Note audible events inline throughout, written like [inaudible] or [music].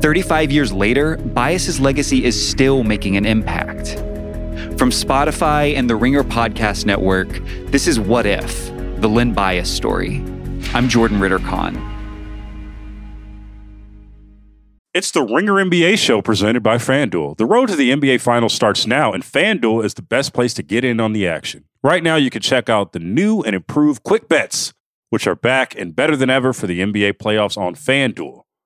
35 years later, Bias's legacy is still making an impact. From Spotify and the Ringer Podcast Network, this is What If, the Len Bias story. I'm Jordan Ritter Conn. It's the Ringer NBA show presented by FanDuel. The road to the NBA Finals starts now, and FanDuel is the best place to get in on the action. Right now, you can check out the new and improved Quick Bets, which are back and better than ever for the NBA playoffs on FanDuel.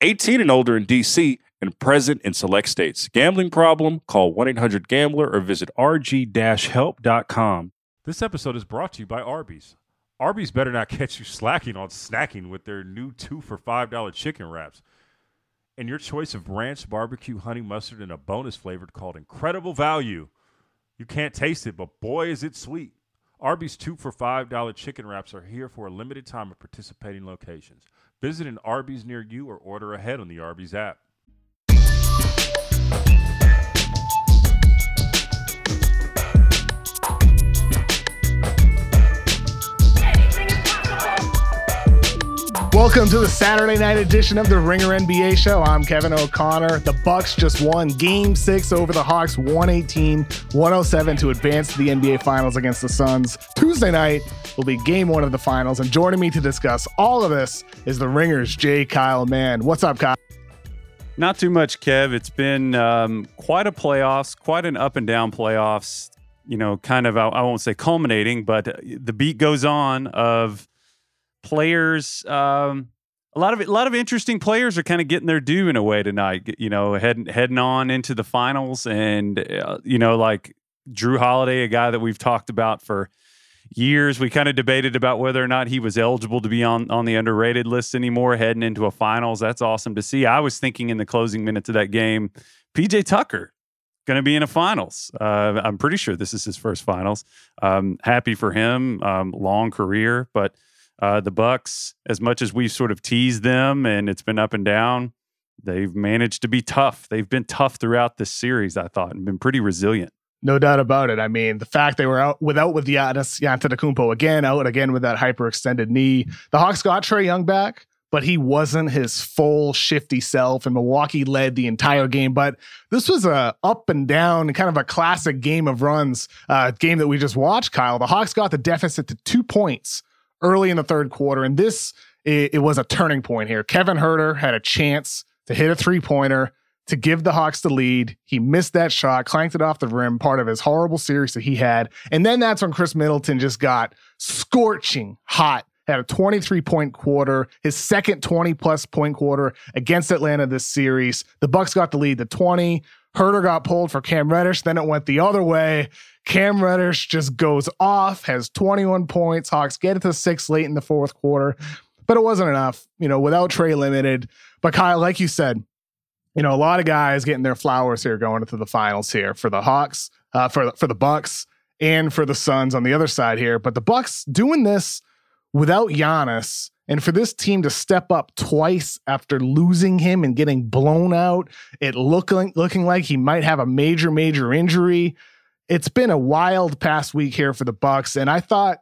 18 and older in DC and present in select states. Gambling problem? Call 1-800-GAMBLER or visit rg-help.com. This episode is brought to you by Arby's. Arby's better not catch you slacking on snacking with their new 2 for $5 chicken wraps. And your choice of ranch, barbecue, honey mustard, and a bonus flavored called Incredible Value. You can't taste it, but boy is it sweet. Arby's 2 for $5 chicken wraps are here for a limited time at participating locations. Visit an Arby's near you or order ahead on the Arby's app. Welcome to the Saturday night edition of the Ringer NBA show. I'm Kevin O'Connor. The Bucks just won game 6 over the Hawks 118-107 to advance to the NBA finals against the Suns. Tuesday night will be game 1 of the finals and joining me to discuss all of this is the Ringers J Kyle Mann. What's up, Kyle? Not too much, Kev. It's been um, quite a playoffs, quite an up and down playoffs. You know, kind of I, I won't say culminating, but the beat goes on of players. Um, a lot of a lot of interesting players are kind of getting their due in a way tonight. You know, heading heading on into the finals, and uh, you know, like Jrue Holiday, a guy that we've talked about for years. We kind of debated about whether or not he was eligible to be on on the underrated list anymore. Heading into a finals, that's awesome to see. I was thinking in the closing minutes of that game, PJ Tucker going to be in a finals. Uh, I'm pretty sure this is his first finals. Um, happy for him. Um, long career, but uh, the Bucks, as much as we've sort of teased them and it's been up and down, they've managed to be tough. They've been tough throughout this series, I thought, and been pretty resilient. No doubt about it. I mean, the fact they were out without with Giannis Antetokounmpo again, out again with that hyperextended knee. The Hawks got Trae Young back, but he wasn't his full shifty self, and Milwaukee led the entire game. But this was a up and down, kind of a classic game of runs, uh, game that we just watched. Kyle, the Hawks got the deficit to two points early in the third quarter. And this, it, it was a turning point here. Kevin Huerter had a chance to hit a three pointer to give the Hawks the lead. He missed that shot, clanked it off the rim, part of his horrible series that he had. And then that's when Khris Middleton just got scorching hot. Had a 23 point quarter, his second 20 plus point quarter against Atlanta this series. The Bucks got the lead to 20. Huerter got pulled for Cam Reddish. Then it went the other way. Cam Reddish just goes off, has 21 points. Hawks get it to six late in the fourth quarter, but it wasn't enough, you know, without Trae limited. But Kyle, like you said, you know, a lot of guys getting their flowers here going into the finals here for the Hawks, uh, for for the Bucks, and for the Suns on the other side here. But the Bucks doing this without Giannis, and for this team to step up twice after losing him and getting blown out, it looking looking like he might have a major major injury it's been a wild past week here for the Bucks, and I thought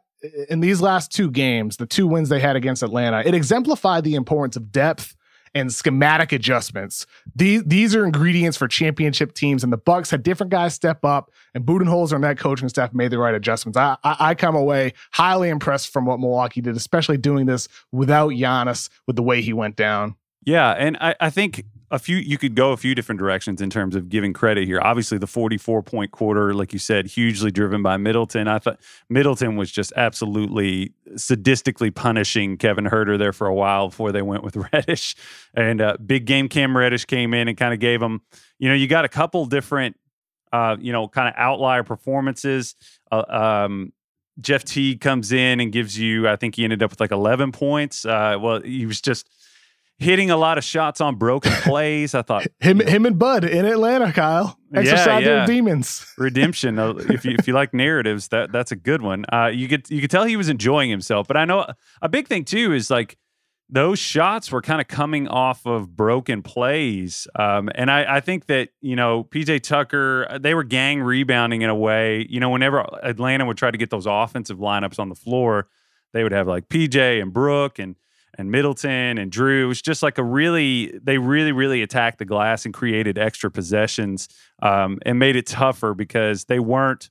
in these last two games, the two wins they had against Atlanta, it exemplified the importance of depth and schematic adjustments. These these are ingredients for championship teams, and the Bucks had different guys step up, and Budenholzer and that coaching staff made the right adjustments. I, I, I come away highly impressed from what Milwaukee did, especially doing this without Giannis with the way he went down. Yeah, and I, I think a few you could go a few different directions in terms of giving credit here. Obviously, the 44 point quarter, like you said, hugely driven by Middleton. I thought Middleton was just absolutely sadistically punishing Kevin Huerter there for a while before they went with [laughs] Reddish. And uh, big game Cam Reddish came in and kind of gave them, you know, you got a couple different, uh, you know, kind of outlier performances. Uh, um, Jeff Teague comes in and gives you, I think he ended up with like 11 points. Uh, well, he was just hitting a lot of shots on broken [laughs] plays. I thought him, him and Bud in Atlanta, Kyle. Exercise yeah, yeah. their demons. [laughs] Redemption. Uh, if you if you like narratives, that that's a good one. Uh, you could you could tell he was enjoying himself. But I know a big thing too is like those shots were kind of coming off of broken plays. Um, and I, I think that, you know, PJ Tucker, they were gang rebounding in a way. You know, whenever Atlanta would try to get those offensive lineups on the floor, they would have like PJ and Brook and and Middleton and Jrue. It was just like a really, they really, really attacked the glass and created extra possessions um, and made it tougher because they weren't.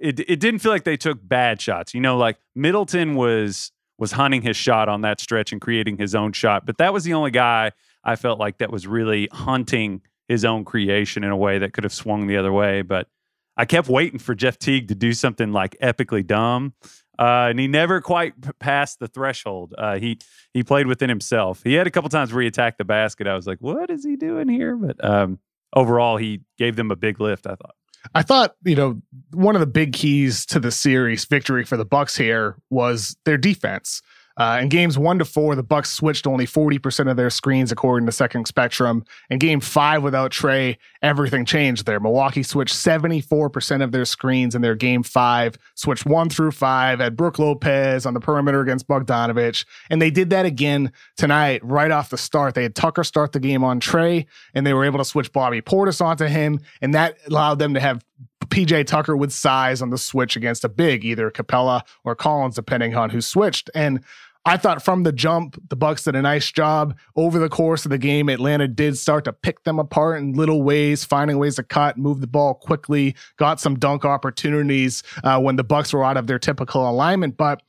It, it didn't feel like they took bad shots. You know, like Middleton was was hunting his shot on that stretch and creating his own shot, but that was the only guy I felt like that was really hunting his own creation in a way that could have swung the other way. But I kept waiting for Jeff Teague to do something like epically dumb. Uh, and he never quite p- passed the threshold. Uh, he he played within himself. He had a couple times where he attacked the basket. I was like, "What is he doing here?" But um, overall, he gave them a big lift. I thought. I thought, you know, one of the big keys to the series victory for the Bucks here was their defense. Uh, in games one to four, the Bucks switched only 40% of their screens according to Second Spectrum. In game five without Trae, everything changed there. Milwaukee switched 74% of their screens in their game five, switched one through five, at Brook Lopez on the perimeter against Bogdanovich. And they did that again tonight, right off the start. They had Tucker start the game on Trae, and they were able to switch Bobby Portis onto him. And that allowed them to have PJ Tucker with size on the switch against a big, either Capela or Collins, depending on who switched. And I thought from the jump, the Bucks did a nice job. Over the course of the game, Atlanta did start to pick them apart in little ways, finding ways to cut, move the ball quickly, got some dunk opportunities uh, when the Bucks were out of their typical alignment. But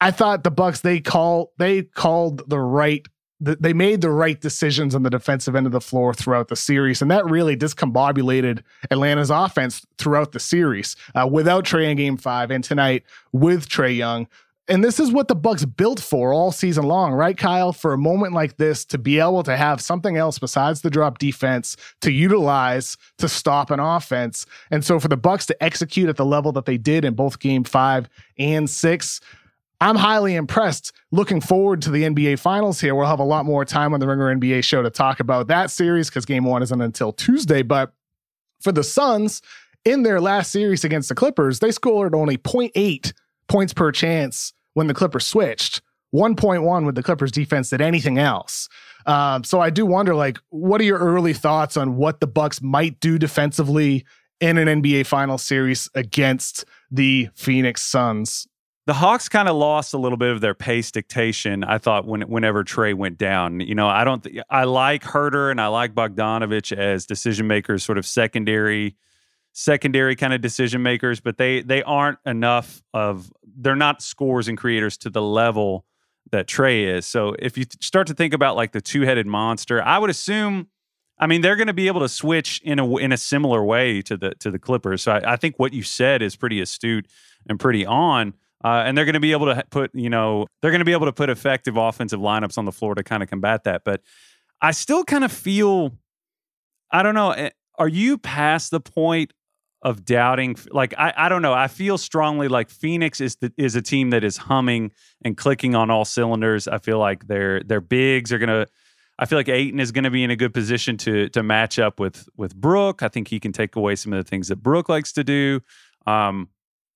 I thought the Bucks they call they called the right they made the right decisions on the defensive end of the floor throughout the series, and that really discombobulated Atlanta's offense throughout the series. Uh, without Trae in Game Five, and tonight with Trae Young, and this is what the Bucks built for all season long, right, Kyle? For a moment like this, to be able to have something else besides the drop defense to utilize to stop an offense. And so for the Bucks to execute at the level that they did in both game five and six, I'm highly impressed. Looking forward to the NBA finals here. We'll have a lot more time on the Ringer NBA show to talk about that series because game one isn't until Tuesday. But for the Suns, in their last series against the Clippers, they scored only 0.8 points per chance when the Clippers switched. 1.1 with the Clippers defense than anything else. Um, so I do wonder, like, what are your early thoughts on what the Bucks might do defensively in an NBA final series against the Phoenix Suns? The Hawks kind of lost a little bit of their pace dictation. I thought when whenever Trae went down, you know, I don't. Th- I like Huerter and I like Bogdanovich as decision makers, sort of secondary secondary kind of decision makers, but they they aren't enough of they're not scores and creators to the level that Trae is. So if you start to think about like the two headed monster, I would assume. I mean, they're going to be able to switch in a in a similar way to the to the Clippers. So I, I think what you said is pretty astute and pretty on. Uh, and they're going to be able to put, you know, they're going to be able to put effective offensive lineups on the floor to kind of combat that. But I still kind of feel, I don't know, eh, are you past the point of doubting like I, I don't know i feel strongly like phoenix is the, is a team that is humming and clicking on all cylinders i feel like their their bigs are gonna i feel like Ayton is gonna be in a good position to to match up with with Brook i think he can take away some of the things that Brook likes to do um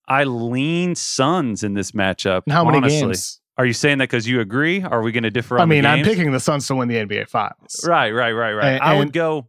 i lean suns in this matchup how many honestly. games are you saying that because you agree? Are we going to differ? I mean, I'm picking the Suns to win the NBA Finals. Right, right, right, right. And, I would go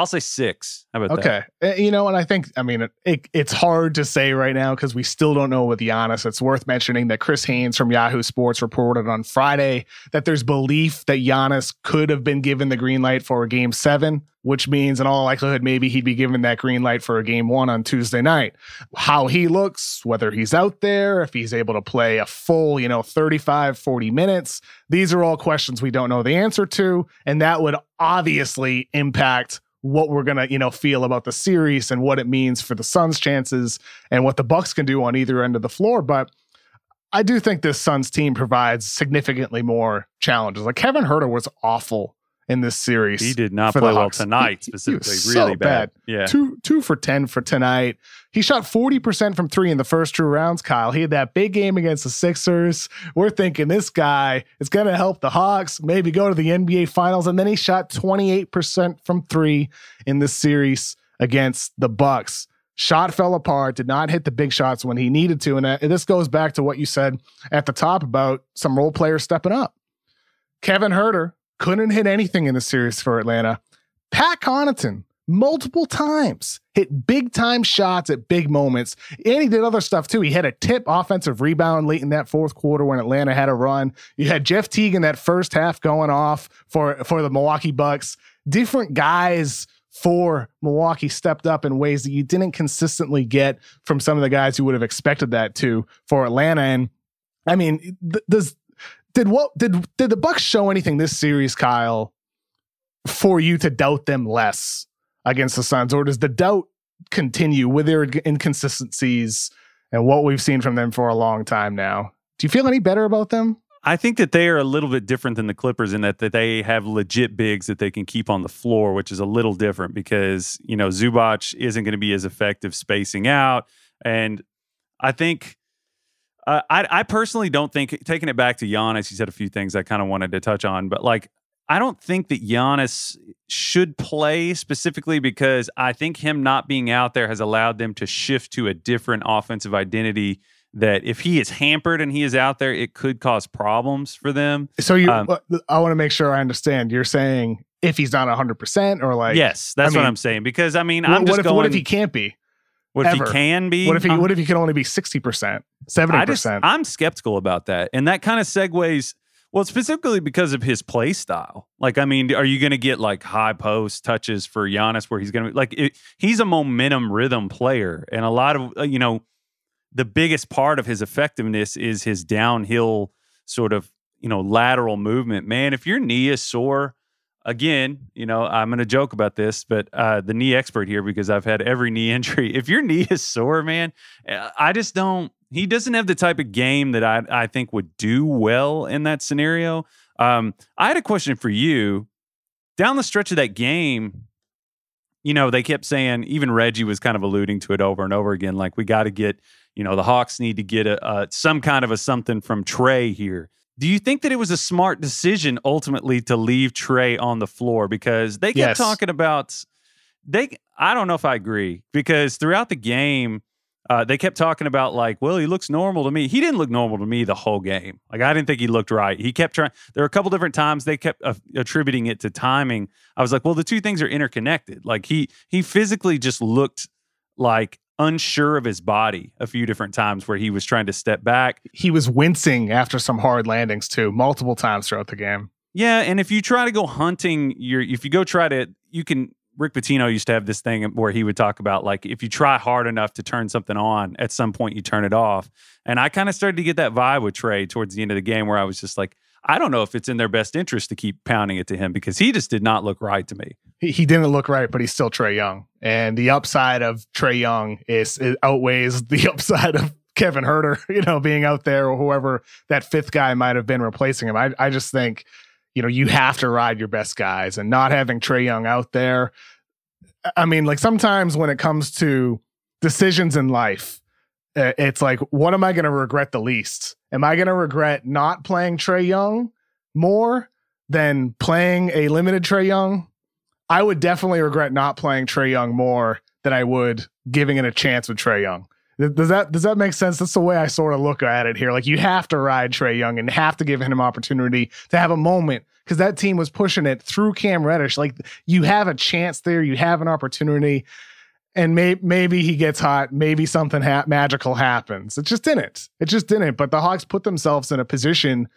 I'll say six. How about Okay. Uh, You know, and I think, I mean, it, it, it's hard to say right now because we still don't know with Giannis. It's worth mentioning that Chris Haynes from Yahoo Sports reported on Friday that there's belief that Giannis could have been given the green light for a game seven, which means in all likelihood, maybe he'd be given that green light for a game one on Tuesday night. How he looks, whether he's out there, if he's able to play a full, you know, 35, 40 minutes, these are all questions we don't know the answer to. And that would obviously impact what we're gonna you know feel about the series and what it means for the Suns' chances and what the Bucks can do on either end of the floor. But I do think this Suns team provides significantly more challenges. Like Kevin Huerter was awful in this series. He did not play well tonight, He- he was specifically. so really bad. Yeah. Two two for ten for tonight. He shot 40% from three in the first two rounds, Kyle. He had that big game against the Sixers. We're thinking this guy is gonna help the Hawks, maybe go to the NBA finals. And then he shot 28% from three in this series against the Bucks. Shot fell apart, did not hit the big shots when he needed to. And uh, this goes back to what you said at the top about some role players stepping up. Kevin Huerter couldn't hit anything in the series for Atlanta. Pat Connaughton, multiple times, hit big time shots at big moments. And he did other stuff too. He had a tip offensive rebound late in that fourth quarter when Atlanta had a run. You had Jeff Teague in that first half going off for, for the Milwaukee Bucks. Different guys for Milwaukee stepped up in ways that you didn't consistently get from some of the guys who would have expected that to for Atlanta. And I mean, th- does did what did did the Bucks show anything this series, Kyle, for you to doubt them less against the Suns, or does the doubt continue with their inconsistencies and what we've seen from them for a long time now? Do you feel any better about them? I think that they are a little bit different than the Clippers in that, that they have legit bigs that they can keep on the floor, which is a little different because, you know, Zubac isn't going to be as effective spacing out. And I think, uh, I, I personally don't think, taking it back to Giannis, he said a few things I kind of wanted to touch on, but like, I don't think that Giannis should play specifically because I think him not being out there has allowed them to shift to a different offensive identity that if he is hampered and he is out there, it could cause problems for them. So you, Um, I want to make sure I understand. You're saying if he's not 100 percent, or like, yes, that's I what I'm saying. Because I mean, I'm what just if going. what if he can't be? What if he can be? What if he Uh, what if he can only be 60 percent, 70 I just, percent? I'm skeptical about that, and that kind of segues. Well, specifically because of his play style. Like, I mean, are you going to get like high post touches for Giannis where he's going to be like it, he's a momentum rhythm player, and a lot of uh, you know the biggest part of his effectiveness is his downhill sort of you know lateral movement. Man, if your knee is sore, again, you know I'm going to joke about this, but uh, the knee expert here because I've had every knee [laughs] injury. If your knee is sore, man, uh, I just don't. He doesn't have the type of game that I I think would do well in that scenario. Um, I had a question for you. Down the stretch of that game, you know, they kept saying, even Reggie was kind of alluding to it over and over again, like we got to get, you know, the Hawks need to get a, a some kind of a something from Trae here. Do you think that it was a smart decision ultimately to leave Trae on the floor because they kept Yes. talking about they? I don't know if I agree because throughout the game, uh, they kept talking about like, well, he looks normal to me. He didn't look normal to me the whole game. Like I didn't think he looked right. He kept trying. There were a couple different times they kept uh, attributing it to timing. I was like, well, the two things are interconnected. Like he he physically just looked like unsure of his body a few different times where he was trying to step back. he was wincing after some hard landings too, multiple times throughout the game. Yeah, and if you try to go hunting, you're if you go try to, you can. Rick Pitino used to have this thing where he would talk about like if you try hard enough to turn something on, at some point you turn it off. And I kind of started to get that vibe with Trae towards the end of the game, where I was just like, I don't know if it's in their best interest to keep pounding it to him because he just did not look right to me. He, didn't look right, but he's still Trae Young. And the upside of Trae Young is it outweighs the [laughs] upside of Kevin Huerter, [laughs] you know, being out there or whoever that fifth guy might have been replacing him. I, I just think, you know, you have to ride your best guys and not having Trae Young out there. I mean, like sometimes when it comes to decisions in life, uh, it's like, what am I going to regret the least? Am I going to regret not playing Trae Young more than playing a limited Trae Young? I would definitely regret not playing Trae Young more than I would giving it a chance with Trae Young. Does that does that make sense? That's the way I sort of look at it here. Like you have to ride Trae Young and have to give him opportunity to have a moment because that team was pushing it through Cam Reddish. Like you have a chance there, you have an opportunity, and may, maybe he gets hot, maybe something ha- magical happens. It just didn't. It just didn't. But the Hawks put themselves in a position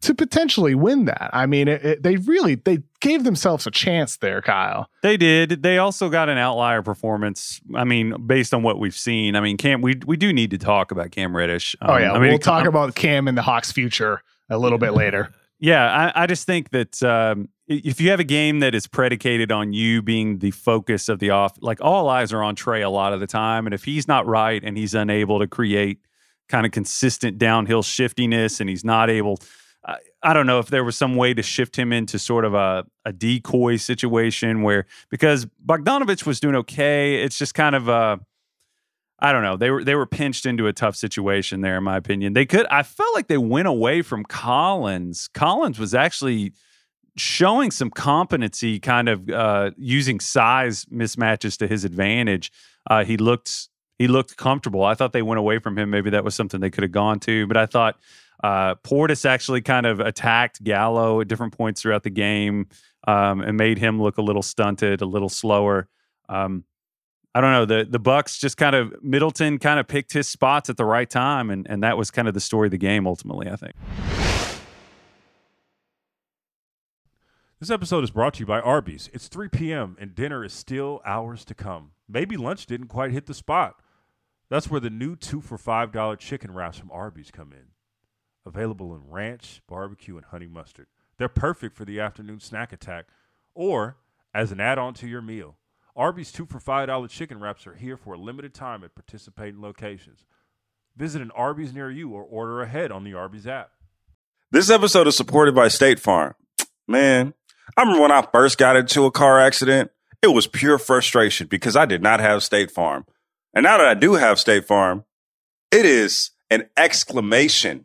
to potentially win that. I mean, it, it, they really they gave themselves a chance there, Kyle. They did. They also got an outlier performance. I mean, based on what we've seen. I mean, Cam, we we do need to talk about Cam Reddish. Um, oh yeah, I mean, we'll talk about Cam and the Hawks' future a little bit later. [laughs] Yeah, I, I just think that um, if you have a game that is predicated on you being the focus of the off, like all eyes are on Trae a lot of the time, and if he's not right and he's unable to create kind of consistent downhill shiftiness, and he's not able I don't know if there was some way to shift him into sort of a, a decoy situation where because Bogdanovich was doing okay, it's just kind of uh I don't know. They were they were pinched into a tough situation there, in my opinion. They could I felt like they went away from Collins. Collins was actually showing some competency, kind of uh, using size mismatches to his advantage. Uh, he looked he looked comfortable. I thought they went away from him. Maybe that was something they could have gone to, but I thought uh, Portis actually kind of attacked Gallo at different points throughout the game um, and made him look a little stunted, a little slower. Um, I don't know. The the Bucks just kind of Middleton kind of picked his spots at the right time, and and that was kind of the story of the game ultimately. I think. This episode is brought to you by Arby's. It's 3 p.m. and dinner is still hours to come. Maybe lunch didn't quite hit the spot. That's where the new two for $5 chicken wraps from Arby's come in available in ranch, barbecue, and honey mustard. They're perfect for the afternoon snack attack or as an add on to your meal. Arby's 2 for $5 chicken wraps are here for a limited time at participating locations. Visit an Arby's near you or order ahead on the Arby's app. This episode is supported by State Farm. Man, I remember when I first got into a car accident, it was pure frustration because I did not have State Farm. And now that I do have State Farm, it is an exclamation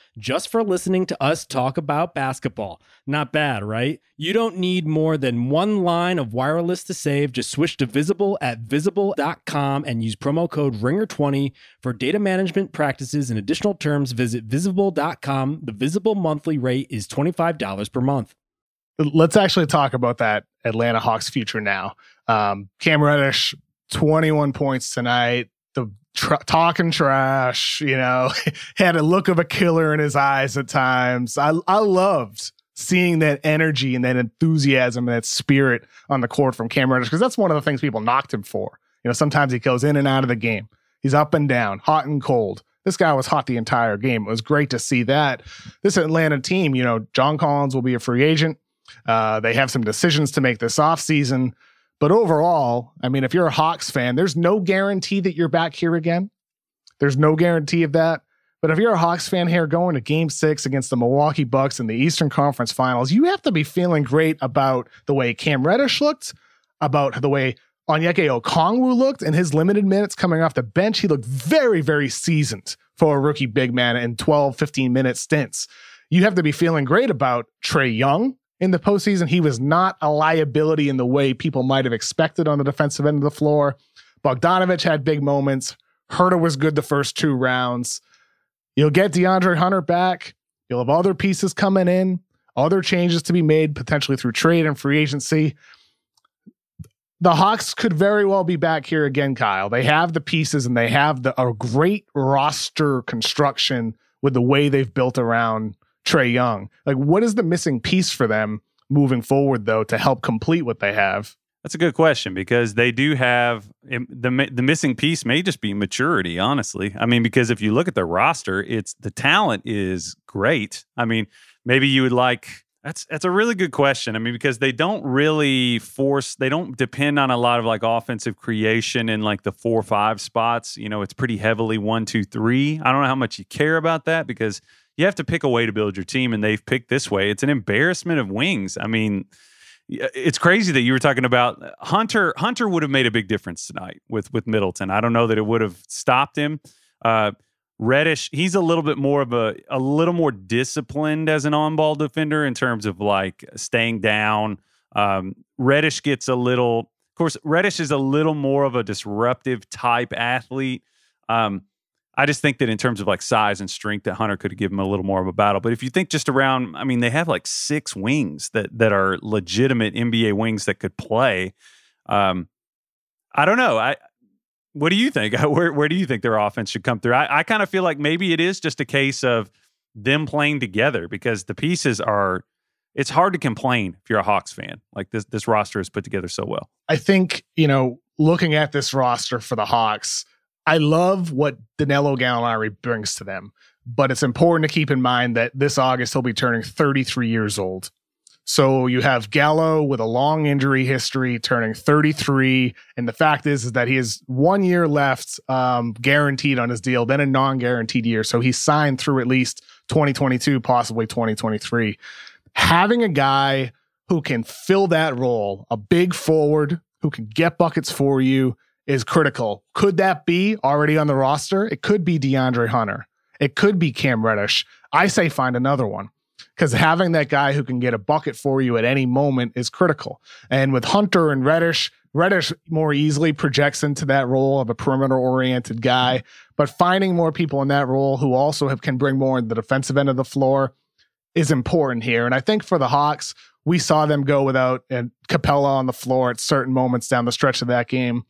just for listening to us talk about basketball. Not bad, right? You don't need more than one line of wireless to save. Just switch to Visible at visible.com and use promo code RINGER20 for data management practices and additional terms. Visit visible.com. The Visible monthly rate is $25 per month. Let's actually talk about that Atlanta Hawks future now. Um, Cam Reddish, 21 points tonight. The talking trash, you know, [laughs] had a look of a killer in his eyes at times. I I loved seeing that energy and that enthusiasm and that spirit on the court from Cam Reddish because that's one of the things people knocked him for. You know, sometimes he goes in and out of the game. He's up and down, hot and cold. This guy was hot the entire game. It was great to see that. This Atlanta team, you know, John Collins will be a free agent. Uh, they have some decisions to make this offseason. But overall, I mean, if you're a Hawks fan, there's no guarantee that you're back here again. There's no guarantee of that. But if you're a Hawks fan here going to game six against the Milwaukee Bucks in the Eastern Conference Finals, you have to be feeling great about the way Cam Reddish looked, about the way Onyeka Okongwu looked in his limited minutes coming off the bench. He looked very, very seasoned for a rookie big man in 12, 15 minute stints. You have to be feeling great about Trae Young, in the postseason. He was not a liability in the way people might have expected on the defensive end of the floor. Bogdanovich had big moments. Huerter was good the first two rounds. You'll get DeAndre Hunter back. You'll have other pieces coming in, other changes to be made potentially through trade and free agency. The Hawks could very well be back here again, Kyle. They have the pieces and they have the, a great roster construction with the way they've built around Trae Young. Like, what is the missing piece for them moving forward, though, to help complete what they have? That's a good question because they do have the the missing piece may just be maturity. Honestly, I mean, because if you look at the roster, it's the talent is great. I mean, maybe you would like that's that's a really good question. I mean, because they don't really force, they don't depend on a lot of like offensive creation in like the four five spots. You know, it's pretty heavily one two three. I don't know how much you care about that because you have to pick a way to build your team, and they've picked this way. It's an embarrassment of wings. I mean it's crazy that you were talking about uh, Hunter. Hunter would have made a big difference tonight with with Middleton. I don't know that it would have stopped him. Uh, Reddish, he's a little bit more of a a little more disciplined as an on ball defender in terms of like staying down. Um, Reddish gets a little. Of course, Reddish is a little more of a disruptive type athlete. Um, I just think that in terms of like size and strength, that Hunter could give him a little more of a battle. But if you think just around, I mean, they have like six wings that that are legitimate NBA wings that could play. Um, I don't know. I what do you think? [laughs] Where where do you think their offense should come through? I, I kind of feel like maybe it is just a case of them playing together because the pieces are. It's hard to complain if you're a Hawks fan. Like this this roster is put together so well. I think you know, looking at this roster for the Hawks I love what Danilo Gallinari brings to them, but it's important to keep in mind that this August he'll be turning 33 years old. So you have Gallo with a long injury history, turning 33, and the fact is, is that he has one year left, um, guaranteed on his deal, then a non-guaranteed year. So he's signed through at least 2022, possibly 2023. Having a guy who can fill that role, a big forward who can get buckets for you, is critical. Could that be already on the roster? It could be DeAndre Hunter. It could be Cam Reddish. I say find another one because having that guy who can get a bucket for you at any moment is critical. And with Hunter and Reddish, Reddish more easily projects into that role of a perimeter oriented guy, but finding more people in that role who also have, can bring more in the defensive end of the floor is important here. And I think for the Hawks, we saw them go without and Capela on the floor at certain moments down the stretch of that game.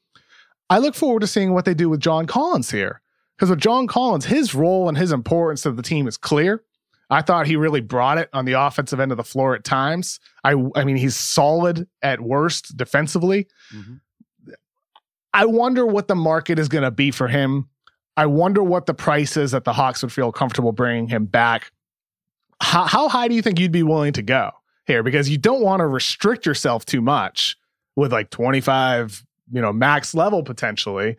I look forward to seeing what they do with John Collins here. Because with John Collins, his role and his importance to the team is clear. I thought he really brought it on the offensive end of the floor at times. I, I mean, he's solid at worst defensively. Mm-hmm. I wonder what the market is going to be for him. I wonder what the price is that the Hawks would feel comfortable bringing him back. How, how high do you think you'd be willing to go here? Because you don't want to restrict yourself too much with like 25 you know, max level potentially.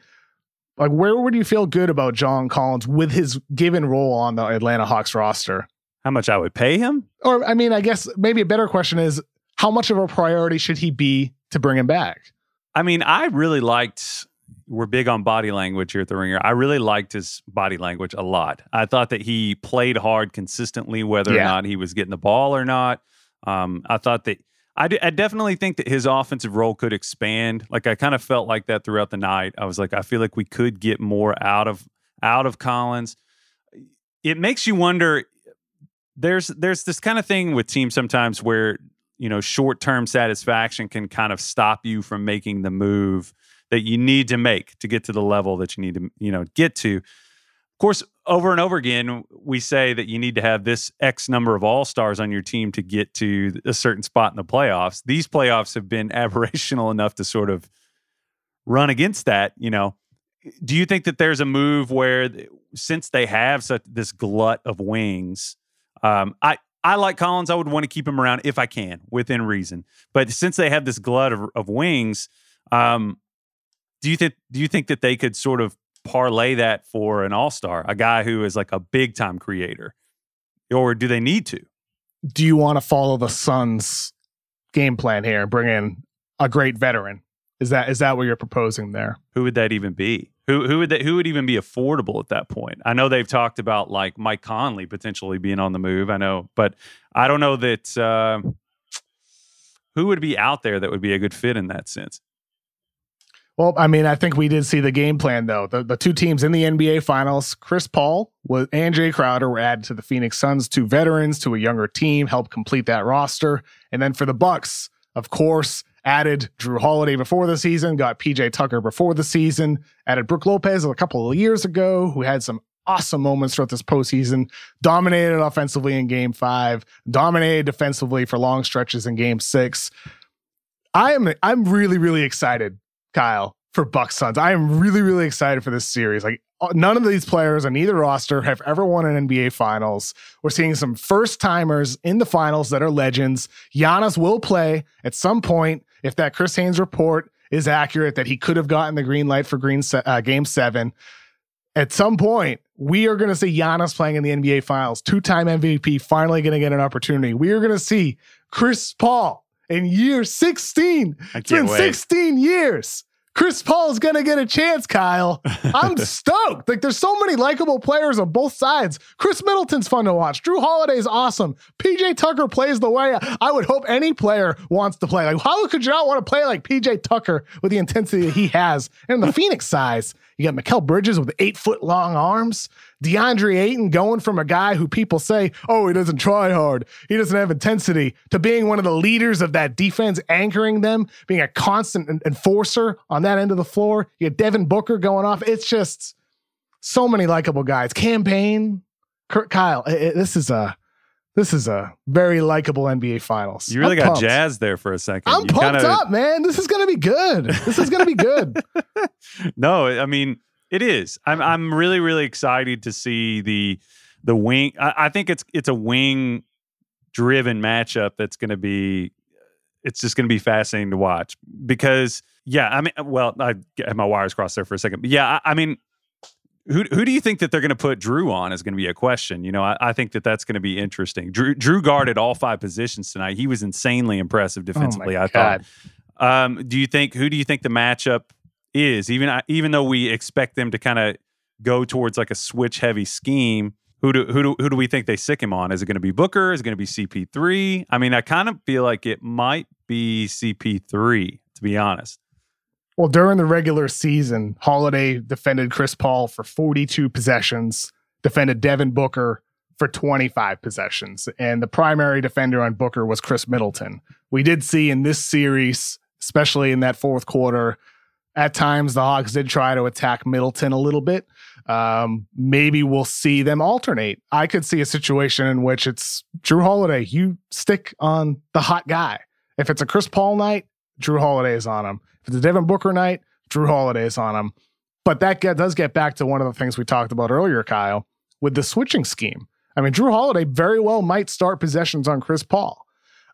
Like, where would you feel good about John Collins with his given role on the Atlanta Hawks roster? How much I would pay him? Or, I mean, I guess maybe a better question is how much of a priority should he be to bring him back? I mean, I really liked. We're big on body language here at the Ringer. I really liked his body language a lot. I thought that he played hard consistently, whether yeah. or not he was getting the ball or not. Um, I thought that I, d- I definitely think that his offensive role could expand. Like I kind of felt like that throughout the night. I was like, I feel like we could get more out of out of Collins. It makes you wonder. There's there's this kind of thing with teams sometimes where you know short term satisfaction can kind of stop you from making the move that you need to make to get to the level that you need to you know get to. Of course, over and over again, we say that you need to have this X number of all stars on your team to get to a certain spot in the playoffs. These playoffs have been [laughs] aberrational enough to sort of run against that. You know, do you think that there's a move where, since they have such this glut of wings, um, I I like Collins. I would want to keep him around if I can, within reason. But since they have this glut of, of wings, um, do you think do you think that they could sort of parlay that for an all star, a guy who is like a big time creator? Or do they need to? Do you want to follow the Suns' game plan here and bring in a great veteran? Is that is that what you're proposing there? Who would that even be? Who who would that, who would even be affordable at that point? I know they've talked about like Mike Conley potentially being on the move. I know, but I don't know that uh, who would be out there that would be a good fit in that sense. Well, I mean, I think we did see the game plan though. The the two teams in the NBA Finals, Chris Paul and Jae Crowder were added to the Phoenix Suns, two veterans to a younger team, helped complete that roster. And then for the Bucks, of course, added Jrue Holiday before the season, got PJ Tucker before the season, added Brook Lopez a couple of years ago, who had some awesome moments throughout this postseason, dominated offensively in game five, dominated defensively for long stretches in game six. I am I'm really really excited, Kyle, for Bucks Suns. I am really really excited for this series. Like uh, none of these players on either roster have ever won an NBA Finals. We're seeing some first timers in the finals that are legends. Giannis will play at some point if that Chris Haynes report is accurate that he could have gotten the green light for Green se- uh, Game Seven. At some point, we are going to see Giannis playing in the NBA Finals. Two-time MVP, finally going to get an opportunity. We are going to see Chris Paul in year 16. It's been wait. 16 years. Chris Paul is going to get a chance, Kyle. [laughs] I'm stoked. Like, there's so many likable players on both sides. Khris Middleton's fun to watch. Jrue Holiday's awesome. PJ Tucker plays the way I would hope any player wants to play. Like, how could you not want to play like PJ Tucker with the intensity that he has? And the [laughs] Phoenix size, you got Mikal Bridges with eight foot long arms. DeAndre Ayton going from a guy who people say, oh, he doesn't try hard, he doesn't have intensity, to being one of the leaders of that defense, anchoring them, being a constant enforcer on that end of the floor. You get Devin Booker going off. It's just so many likable guys. Campaign, Kurt Kyle. i- i- this is a this is a very likable NBA Finals. You really I'm got pumped. jazzed there for a second. I'm You pumped kinda- up, man. This is gonna be good. This is gonna be good. [laughs] no, I mean it is. I'm I'm really really excited to see the the wing. I, I think it's it's a wing driven matchup that's going to be. It's just going to be fascinating to watch because yeah, I mean, well, I had my wires crossed there for a second, but yeah, I, I mean. Who, who do you think that they're going to put Jrue on is going to be a question. You know, I, I think that that's going to be interesting. Jrue, Jrue guarded all five positions tonight. He was insanely impressive defensively. I thought. Um, do you think who do you think the matchup is? Even even though we expect them to kind of go towards like a switch heavy scheme, who do who do who do we think they sick him on? Is it going to be Booker? Is it going to be CP3? I mean, I kind of feel like it might be CP3 to be honest. Well, during the regular season, Holiday defended Chris Paul for 42 possessions, defended Devin Booker for 25 possessions, and the primary defender on Booker was Khris Middleton. We did see in this series, especially in that fourth quarter, at times the Hawks did try to attack Middleton a little bit. Um, maybe we'll see them alternate. I could see a situation in which it's Jrue Holiday, you stick on the hot guy. If it's a Chris Paul night, Jrue Holiday is on him. If it's a Devin Booker night, Jrue Holiday is on him. But that get, does get back to one of the things we talked about earlier, Kyle, with the switching scheme. I mean, Jrue Holiday very well might start possessions on Chris Paul.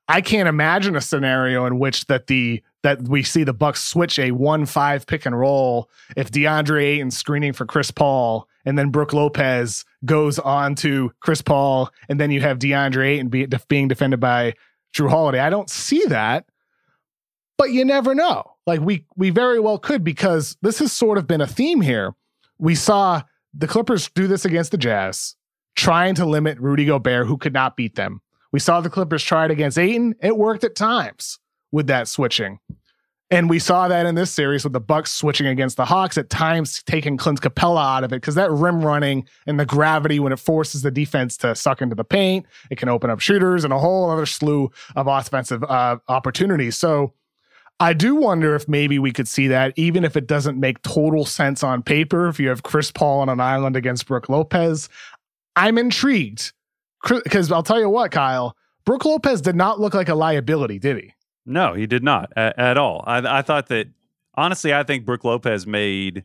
I can't imagine a scenario in which that the that we see the Bucks switch a one-five pick and roll if DeAndre Ayton's screening for Chris Paul and then Brook Lopez goes on to Chris Paul and then you have DeAndre Ayton be, being defended by Jrue Holiday. I don't see that, but you never know. Like we we very well could because this has sort of been a theme here. We saw the Clippers do this against the Jazz, trying to limit Rudy Gobert, who could not beat them. We saw the Clippers try it against Ayton. It worked at times with that switching. And we saw that in this series with the Bucks switching against the Hawks at times taking Clint Capela out of it because that rim running and the gravity when it forces the defense to suck into the paint, it can open up shooters and a whole other slew of offensive uh, opportunities. So I do wonder if maybe we could see that, even if it doesn't make total sense on paper. If you have Chris Paul on an island against Brook Lopez, I'm intrigued because I'll tell you what, Kyle, Brook Lopez did not look like a liability, did he? No, he did not at, at all. I, I thought that honestly, I think Brook Lopez made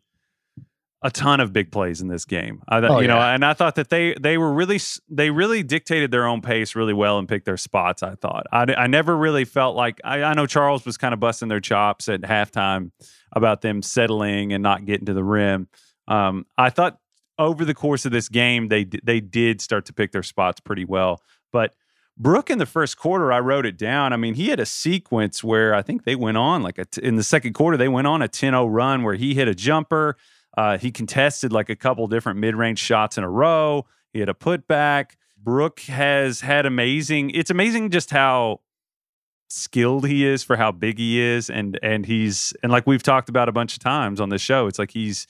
a ton of big plays in this game. I, Oh, you know, yeah. and I thought that they they were really they really dictated their own pace really well and picked their spots. I thought I, I never really felt like I, I know Charles was kind of busting their chops at halftime about them settling and not getting to the rim. Um, I thought over the course of this game they they did start to pick their spots pretty well, but. Brook in the first quarter, I wrote it down. I mean, he had a sequence where I think they went on like in the second quarter, they went on a 10 0 run where he hit a jumper. Uh, he contested like a couple different mid range shots in a row. He had a putback. Brook has had amazing. It's amazing just how skilled he is for how big he is, and and he's and like we've talked about a bunch of times on this show. It's like he's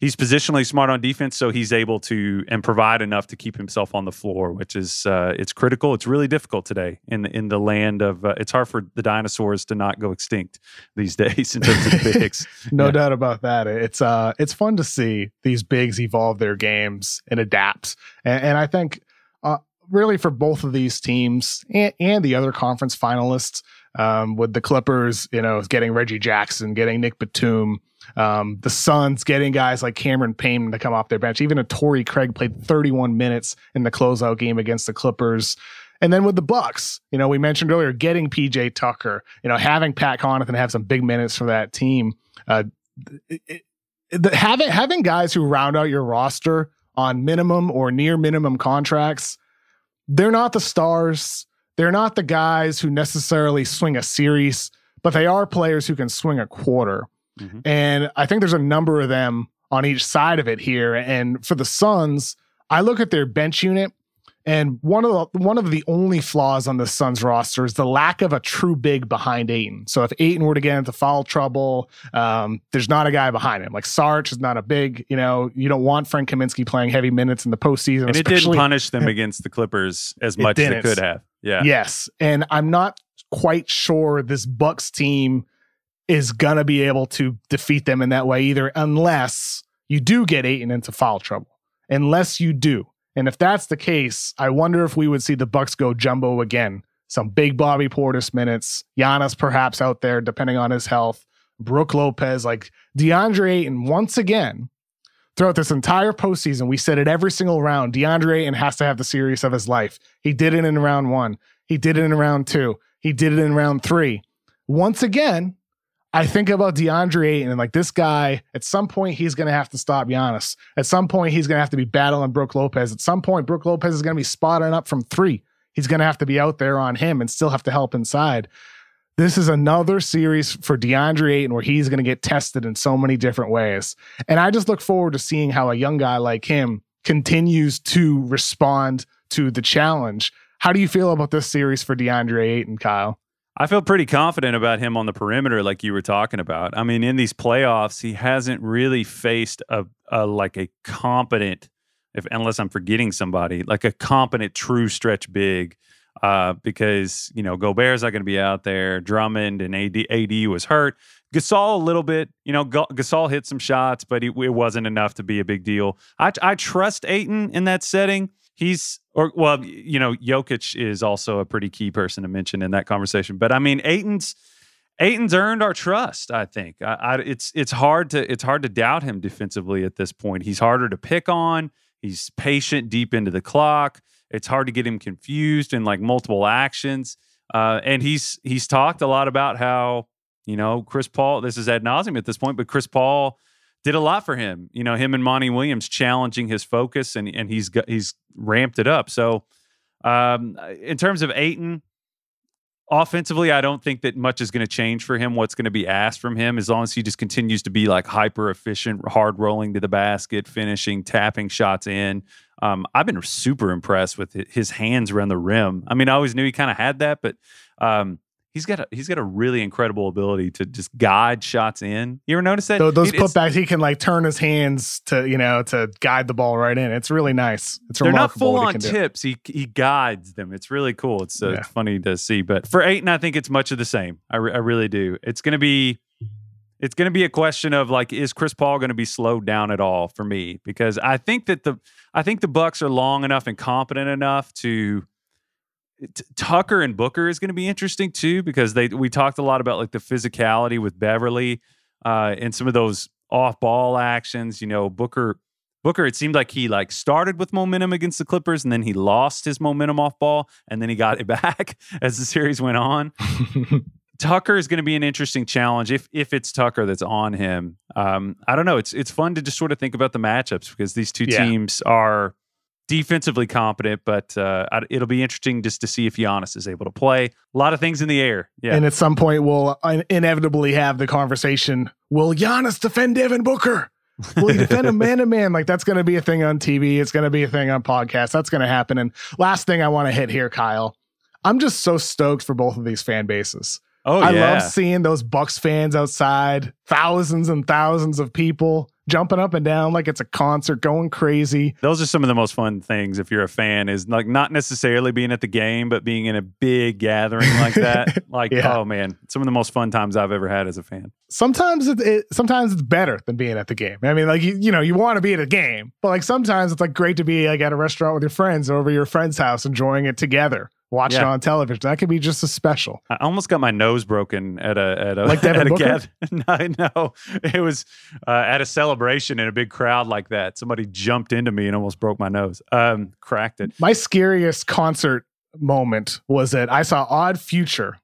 he's positionally smart on defense, so he's able to and provide enough to keep himself on the floor, which is uh, it's critical. It's really difficult today in the, in the land of. Uh, it's hard for the dinosaurs to not go extinct these [laughs] days in terms of bigs. [laughs] No Yeah. doubt about that. It's uh it's fun to see these bigs evolve their games and adapt. And, and I think uh, really for both of these teams and, and the other conference finalists, Um, with the Clippers, you know, getting Reggie Jackson, getting Nick Batum, um, the Suns getting guys like Cameron Payne to come off their bench. Even a Torrey Craig played 31 minutes in the closeout game against the Clippers. And then with the Bucks, you know, we mentioned earlier getting PJ Tucker, you know, having Pat Connaughton have some big minutes for that team. Uh, it, it, having having guys who round out your roster on minimum or near minimum contracts, they're not the stars. They're not the guys who necessarily swing a series, but they are players who can swing a quarter. Mm-hmm. And I think there's a number of them on each side of it here. And for the Suns, I look at their bench unit and one of the one of the only flaws on the Suns roster is the lack of a true big behind Ayton. So if Ayton were to get into foul trouble, um, there's not a guy behind him. Like Sarge is not a big, you know, you don't want Frank Kaminsky playing heavy minutes in the postseason. And it didn't punish them [laughs] against the Clippers as much as it could have. Yeah. Yes. And I'm not quite sure this Bucks team is gonna be able to defeat them in that way either, unless you do get Ayton into foul trouble. Unless you do. And if that's the case, I wonder if we would see the Bucks go jumbo again. Some big Bobby Portis minutes, Giannis perhaps out there, depending on his health. Brook Lopez, like DeAndre Ayton, once again, throughout this entire postseason, we said it every single round. DeAndre Ayton has to have the series of his life. He did it in round one. He did it in round two. He did it in round three. Once again, I think about DeAndre Ayton and like this guy, at some point, he's going to have to stop Giannis. At some point, he's going to have to be battling Brook Lopez. At some point, Brook Lopez is going to be spotting up from three. He's going to have to be out there on him and still have to help inside. This is another series for DeAndre Ayton where he's going to get tested in so many different ways. And I just look forward to seeing how a young guy like him continues to respond to the challenge. How do you feel about this series for DeAndre Ayton, Kyle? I feel pretty confident about him on the perimeter, like you were talking about. I mean, in these playoffs, he hasn't really faced a, a like a competent, if unless I'm forgetting somebody, like a competent true stretch big. Uh, because you know Gobert's not going to be out there. Drummond and AD, AD was hurt. Gasol a little bit. You know, Gasol hit some shots, but he, it wasn't enough to be a big deal. I, I trust Ayton in that setting he's or well, you know, Jokic is also a pretty key person to mention in that conversation. But I mean, Ayton's Ayton's earned our trust. I think I, I, it's it's hard to it's hard to doubt him defensively at this point. He's harder to pick on. He's patient deep into the clock. It's hard to get him confused in like multiple actions. Uh, and he's he's talked a lot about how you know Chris Paul. This is ad nauseum at this point, but Chris Paul did a lot for him. You know, him and Monty Williams challenging his focus, and and he's got, he's ramped it up. So, um, in terms of Ayton, offensively, I don't think that much is going to change for him. What's going to be asked from him, as long as he just continues to be like hyper efficient, hard rolling to the basket, finishing, tapping shots in. Um, I've been super impressed with his hands around the rim. I mean, I always knew he kind of had that, but um, he's got a he's got a really incredible ability to just guide shots in. You ever notice that? So those putbacks, he can like turn his hands to you know to guide the ball right in. It's really nice. It's remarkable. they're not full on tips. He he guides them. It's really cool. It's, uh, yeah. it's funny to see. But for Ayton, I think it's much of the same. I, re- I really do. It's going to be. It's going to be a question of like, is Chris Paul going to be slowed down at all for me? Because I think that the I think the Bucks are long enough and competent enough to T- Tucker and Booker is going to be interesting too because they we talked a lot about like the physicality with Beverley uh, and some of those off ball actions. You know, Booker Booker it seemed like he like started with momentum against the Clippers and then he lost his momentum off ball and then he got it [laughs] back as the series went on. [laughs] Tucker is going to be an interesting challenge if if it's Tucker that's on him. Um, I don't know. It's it's fun to just sort of think about the matchups because these two yeah. teams are defensively competent, but uh, it'll be interesting just to see if Giannis is able to play. A lot of things in the air. Yeah. And at some point, we'll inevitably have the conversation Will Giannis defend Devin Booker? Will he defend him man to [laughs] man? Like that's going to be a thing on TV. It's going to be a thing on podcasts. That's going to happen. And last thing I want to hit here, Kyle. I'm just so stoked for both of these fan bases. Oh, I yeah. love seeing those Bucks fans outside, thousands and thousands of people jumping up and down like it's a concert, going crazy. Those are some of the most fun things if you're a fan is like not necessarily being at the game, but being in a big gathering like that. [laughs] like, yeah. oh man, some of the most fun times I've ever had as a fan. Sometimes it, it sometimes it's better than being at the game. I mean, like you, you know, you want to be at a game, but like sometimes it's like great to be like at a restaurant with your friends or over your friend's house enjoying it together watch it on television. That could be just a special. I almost got my nose broken at a at a Like [laughs] Devin at a Booker? gath- [laughs] no, no, it was uh, at a celebration in a big crowd like that. Somebody jumped into me and almost broke my nose. Um, cracked it. My scariest concert moment was that I saw Odd Future.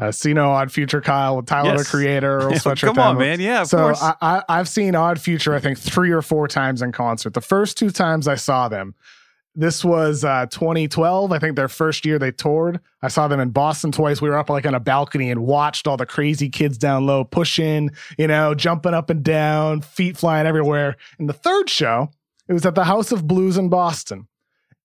Uh, know Odd Future, Kyle, with Tyler Yes. the Creator, Earl [laughs] Sweatshirt Come on, man. Yeah, of so course. I, I, I've seen Odd Future, I think, three or four times in concert. The first two times I saw them, this was uh, 2012. I think their first year they toured. I saw them in Boston twice. We were up like on a balcony and watched all the crazy kids down low pushing, you know, jumping up and down, feet flying everywhere. And the third show, it was at the House of Blues in Boston.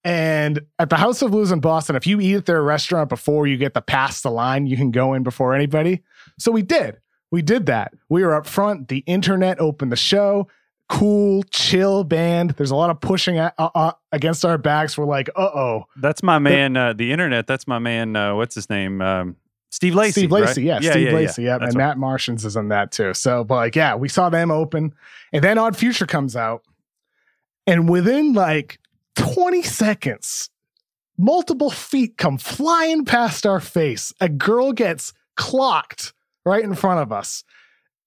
And at the House of Blues in Boston, if you eat at their restaurant before you get the past the line, you can go in before anybody. So we did. We did that. We were up front. The internet opened the show. Cool, chill band. There's a lot of pushing a- against our backs. We're like, uh oh. that's my man. Uh, the internet. That's my man. Uh, what's his name? Um, Steve Lacey. Steve Lacey, right? yeah, Steve Lacey, yeah, That's and right. Matt Martians is in that too. So, but like, yeah, we saw them open, and then Odd Future comes out, and within like 20 seconds, multiple feet come flying past our face. A girl gets clocked right in front of us.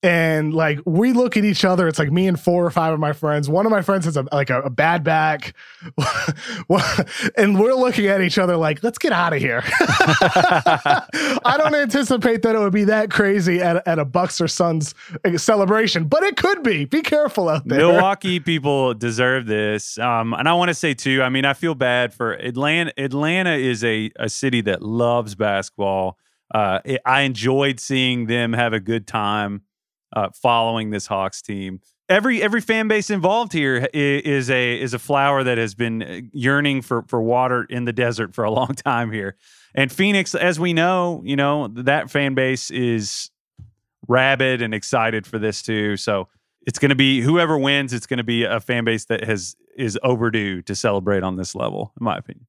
And like we look at each other, it's like me and four or five of my friends. One of my friends has a like a, a bad back, [laughs] and we're looking at each other like, "Let's get out of here." [laughs] I don't anticipate that it would be that crazy at, at a Bucks or Suns celebration, but it could be. Be careful out there. Milwaukee people deserve this. Um, and I want to say too, I mean, I feel bad for Atlanta. Atlanta is a, a city that loves basketball. Uh, it, I enjoyed seeing them have a good time uh, following this Hawks team. Every every fan base involved here is a is a flower that has been uh, yearning for for water in the desert for a [laughs] long time here. And Phoenix, as we know, you know that fan base is rabid and excited for this too. So it's going to be whoever wins. It's going to be a fan base that has is overdue to celebrate on this level, in my opinion.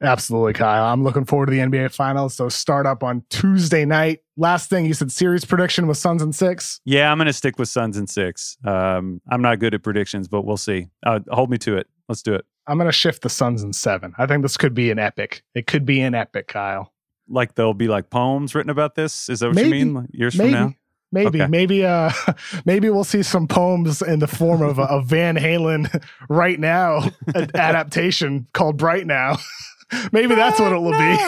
So, Absolutely, Kyle. I'm looking forward to the NBA Finals. So start up on Tuesday night. Last thing you said, series prediction was Suns and six. yeah, I'm going to stick with Suns and six. Um, I'm not good at predictions, but we'll see. Uh, hold me to it. Let's do it. I'm going to shift the Suns and seven. I think this could be an epic. It could be an epic, Kyle. Like there'll be like poems written about this. Is that what Maybe. you mean? Like years Maybe. from now. Maybe, Okay. maybe, uh, [laughs] maybe we'll see some poems in the form of a, a Van Halen [laughs] right now adaptation called Bright Now. [laughs] [laughs] maybe that's what it will be.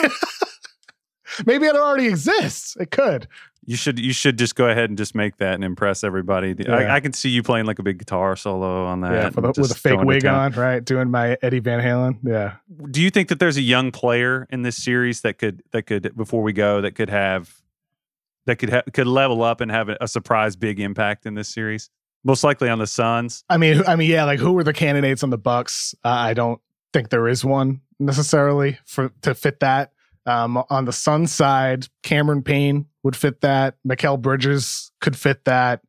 [laughs] maybe it already exists. It could. You should you should just go ahead and just make that and impress everybody. Yeah. I, I can see you playing like a big guitar solo on that. yeah, with a, with a fake wig on, right? Doing my Eddie Van Halen. Yeah. do you think that there's a young player in this series that could that could before we go that could have that could ha- could level up and have a, a surprise big impact in this series? Most likely on the Suns. I mean, I mean, yeah. Like, who were the candidates on the Bucks? Uh, I don't think there is one necessarily for to fit that. Um, on the Sun side, Cameron Payne would fit that. Mikal Bridges could fit that.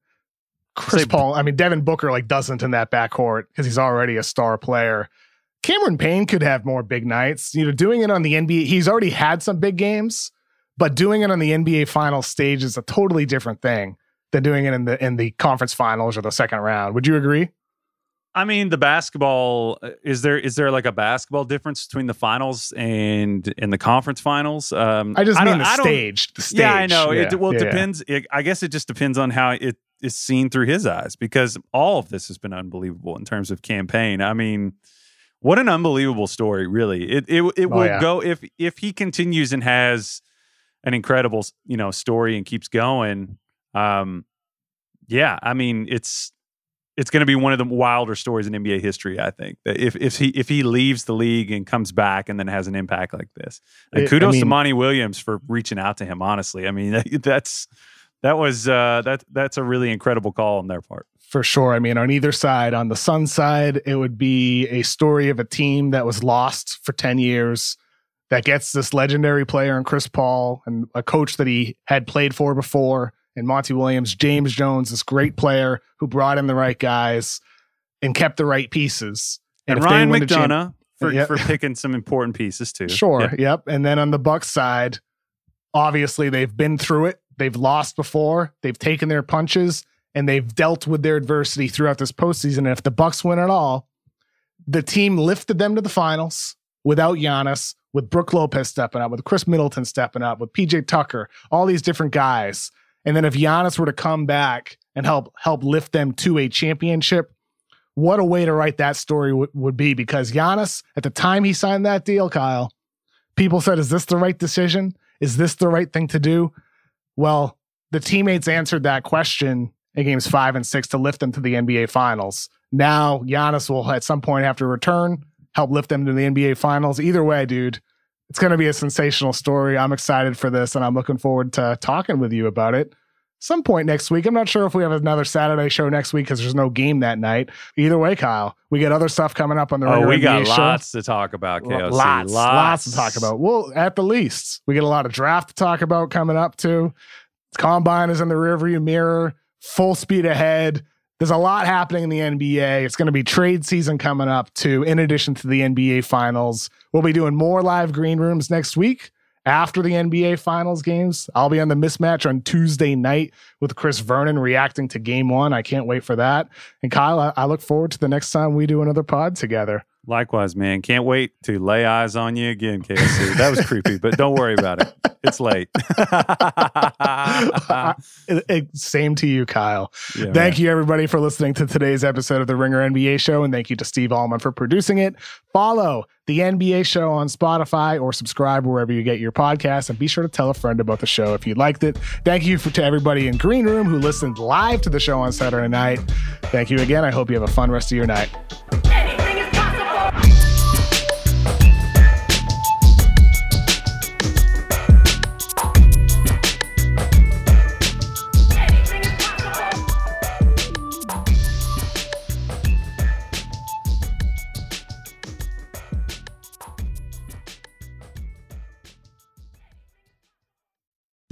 Chris Say- Paul. I mean, Devin Booker like doesn't in that backcourt because he's already a star player. Cameron Payne could have more big nights. You know, doing it on the NBA, he's already had some big games, but doing it on the NBA final stage is a totally different thing than doing it in the in the conference finals or the second round. Would you agree? I mean, the basketball uh, is there is there like a basketball difference between the finals and in the conference finals? Um, I just don't- mean the I stage. The stage. Yeah, I know. it well, it yeah, yeah. depends. It, I guess it just depends on how it is seen through his eyes because all of this has been unbelievable in terms of Cam Payne. I mean, what an unbelievable story! Really, it it it will Oh, yeah. go if if he continues and has an incredible you know story and keeps going. Um, yeah, I mean, it's it's going to be one of the wilder stories in NBA history. I think that if if he if he leaves the league and comes back and then has an impact like this, and It- I kudos to mean- Monty Williams for reaching out to him. Honestly, I mean [laughs] that's that was uh, that that's a really incredible call on their part. for sure. I mean, on either side, on the Sun side, it would be a story of a team that was lost for 10 years that gets this legendary player in Chris Paul and a coach that he had played for before, and Monty Williams, James Jones, this great player who brought in the right guys and kept the right pieces. And, they Ryan McDonough for, Yeah. for picking some important pieces too. Sure. Yeah. Yep. And then on the Bucks side, obviously they've been through it. They've lost before. They've taken their punches and they've dealt with their adversity throughout this postseason. And if the Bucks win at all, the team lifted them to the finals without Giannis, with Brook Lopez stepping up, with Khris Middleton stepping up, with PJ Tucker, all these different guys. And then if Giannis were to come back and help help lift them to a championship, what a way to write that story w- would be because Giannis, at the time he signed that deal, Kyle, people said, Is this the right decision? Is this the right thing to do? Well, the teammates answered that question in games five and six to lift them to the NBA finals. Now, Giannis will at some point have to return, help lift them to the NBA finals. Either way, dude, it's going to be a sensational story. I'm excited for this and I'm looking forward to talking with you about it some point next week. I'm not sure if we have another Saturday show next week because there's no game that night. Either way, Kyle, we get other stuff coming up on the. Oh, we got show. lots to talk about. KOC. Lots, lots, to talk about. Well, at the least, we get a lot of draft to talk about coming up too. Combine is in the rearview mirror, full speed ahead. There's a lot happening in the NBA. It's going to be trade season coming up too, in addition to the NBA finals. We'll be doing more live green rooms next week after the NBA finals games. I'll be on the mismatch on Tuesday night with Chris Vernon reacting to game one. I can't wait for that. And Kyle, I, I look forward to the next time we do another pod together. Likewise, man. Can't wait to lay eyes on you again, KOC. That was creepy, but don't worry about it. It's late. [laughs] It- it- same to you, Kyle. Yeah, Thank you, everybody, for listening to today's episode of the Ringer NBA Show. And thank you to Steve Ahlman for producing it. Follow the NBA Show on Spotify or subscribe wherever you get your podcasts. And be sure to tell a friend about the show if you liked it. Thank you for, to everybody in Green Room who listened live to the show on Saturday night. Thank you again. I hope you have a fun rest of your night.